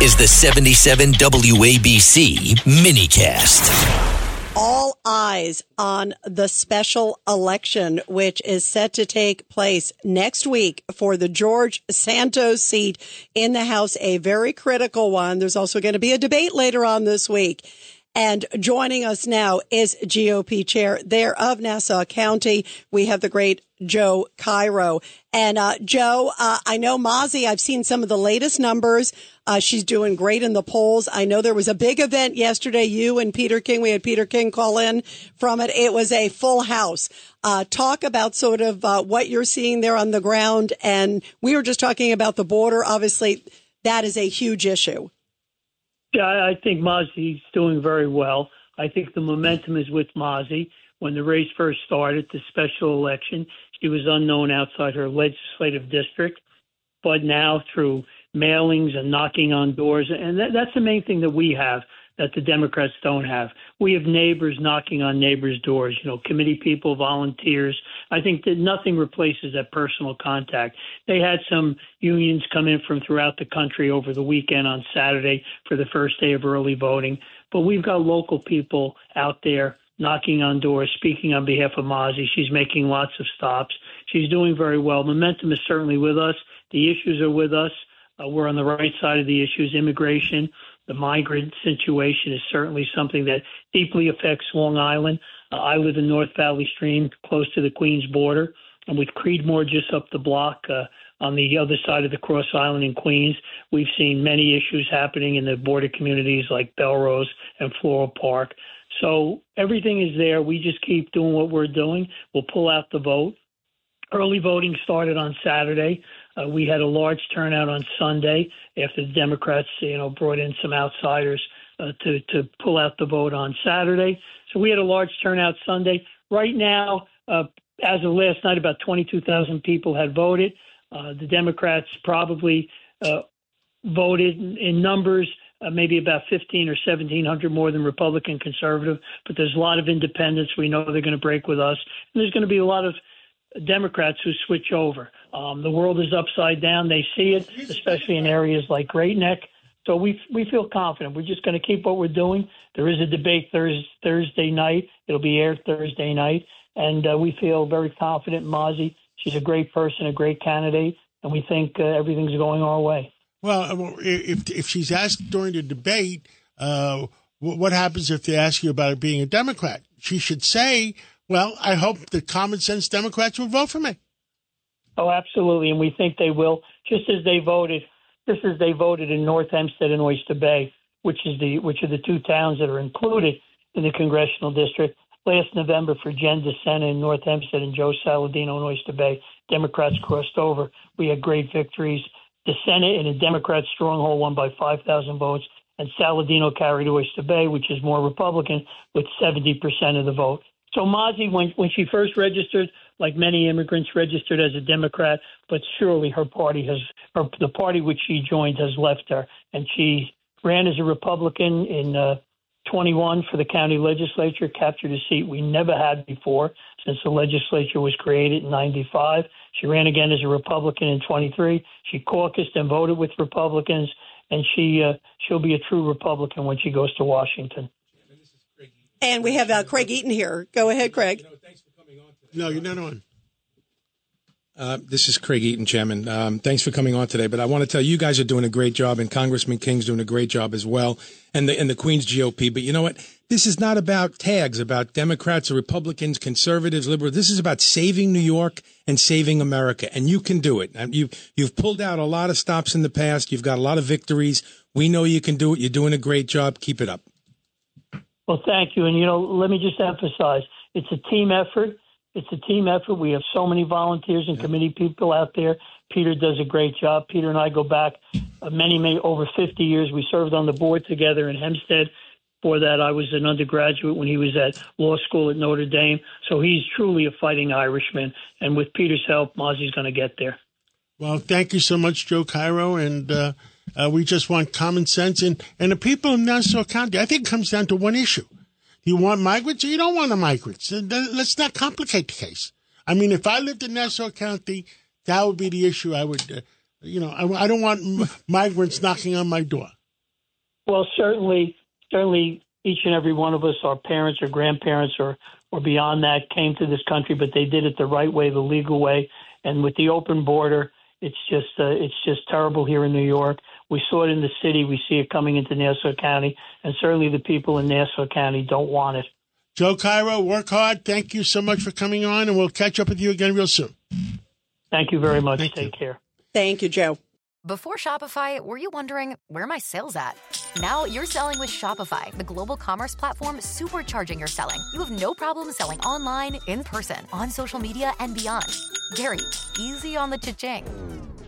is the 77 WABC minicast all eyes on the special election, which is set to take place next week for the George Santos seat in the House, a very critical one. There's also going to be a debate later on this week. And joining us now is GOP chair there of Nassau County. We have the great Joe Cairo. And uh, Joe, uh, I know Mazi, I've seen some of the latest numbers. Uh, she's doing great in the polls. I know there was a big event yesterday. You and Peter King, we had Peter King call in from it. It was a full house. Uh, talk about sort of uh, what you're seeing there on the ground. And we were just talking about the border. Obviously, that is a huge issue. Yeah, I think Mazi's doing very well. I think the momentum is with Mazi. When the race first started, the special election, she was unknown outside her legislative district. But now, through mailings and knocking on doors, and that, that's the main thing that we have that the Democrats don't have. We have neighbors knocking on neighbors' doors, you know, committee people, volunteers. I think that nothing replaces that personal contact. They had some unions come in from throughout the country over the weekend on Saturday for the first day of early voting, but we've got local people out there knocking on doors, speaking on behalf of Mazi. She's making lots of stops. She's doing very well. Momentum is certainly with us. The issues are with us. Uh, we're on the right side of the issues. Immigration, the migrant situation is certainly something that deeply affects Long Island. Uh, I live in North Valley Stream, close to the Queens border, and with Creedmoor just up the block uh, on the other side of the Cross Island in Queens, we've seen many issues happening in the border communities like Bellerose and Floral Park. So everything is there. We just keep doing what we're doing. We'll pull out the vote. Early voting started on Saturday. Uh, we had a large turnout on Sunday after the Democrats, you know, brought in some outsiders uh, to to pull out the vote on Saturday. So we had a large turnout Sunday. Right now, uh, as of last night, about 22,000 people had voted. Uh, the Democrats probably uh, voted in, in numbers. Uh, maybe about 15 or 1700 more than Republican conservative, but there's a lot of independents. We know they're going to break with us. And there's going to be a lot of Democrats who switch over. Um, the world is upside down. They see it, especially in areas like Great Neck. So we we feel confident. We're just going to keep what we're doing. There is a debate Thursday, Thursday night. It'll be aired Thursday night, and uh, we feel very confident. Mazi, she's a great person, a great candidate, and we think uh, everything's going our way. Well, if if she's asked during the debate, uh, what happens if they ask you about it being a Democrat? She should say, well, I hope the common sense Democrats will vote for me. Oh, absolutely, and we think they will, just as they voted, just as they voted in North Hempstead and Oyster Bay, which is the which are the two towns that are included in the congressional district. Last November for Jen DeSena in North Hempstead and Joe Saladino in Oyster Bay, Democrats crossed over. We had great victories. DeSena in a Democrat stronghold won by 5,000 votes, and Saladino carried Oyster Bay, which is more Republican, with 70% of the vote. So Mazi, when when she first registered, like many immigrants, registered as a Democrat, but surely her party has, her, the party which she joined has left her, and she ran as a Republican in uh, 21 for the county legislature, captured a seat we never had before since the legislature was created in 95. She ran again as a Republican in 23. She caucused and voted with Republicans, and she uh, she'll be a true Republican when she goes to Washington. And we have uh, Craig Eaton here. Go ahead, Craig. No, you're not on. Uh, this is Craig Eaton, Chairman. Um, thanks for coming on today. But I want to tell you, you guys are doing a great job, and Congressman King's doing a great job as well, and the and the Queens GOP. But you know what? This is not about tags, about Democrats or Republicans, conservatives, liberals. This is about saving New York and saving America, and you can do it. You you've pulled out a lot of stops in the past. You've got a lot of victories. We know you can do it. You're doing a great job. Keep it up. Well, thank you. And, you know, let me just emphasize it's a team effort. It's a team effort. We have so many volunteers and committee people out there. Peter does a great job. Peter and I go back uh, many, many, over 50 years. We served on the board together in Hempstead. For that, I was an undergraduate when he was at law school at Notre Dame. So he's truly a fighting Irishman. And with Peter's help, Mazi's going to get there. Well, thank you so much, Joe Cairo. And, uh, uh, we just want common sense. And, and the people in Nassau County, I think it comes down to one issue. Do you want migrants or you don't want the migrants? Let's not complicate the case. I mean, if I lived in Nassau County, that would be the issue I would, uh, you know, I, I don't want migrants knocking on my door. Well, certainly, certainly, each and every one of us, our parents or grandparents or or beyond that, came to this country, but they did it the right way, the legal way, and with the open border. It's just uh, it's just terrible here in New York. We saw it in the city. We see it coming into Nassau County, and certainly the people in Nassau County don't want it. Joe Cairo, work hard. Thank you so much for coming on, and we'll catch up with you again real soon. Thank you very much. Thank Take you. care. Thank you, Joe. Before Shopify, were you wondering where are my sales at? Now you're selling with Shopify, the global commerce platform supercharging your selling. You have no problem selling online, in person, on social media, and beyond. Gary, easy on the cha-ching.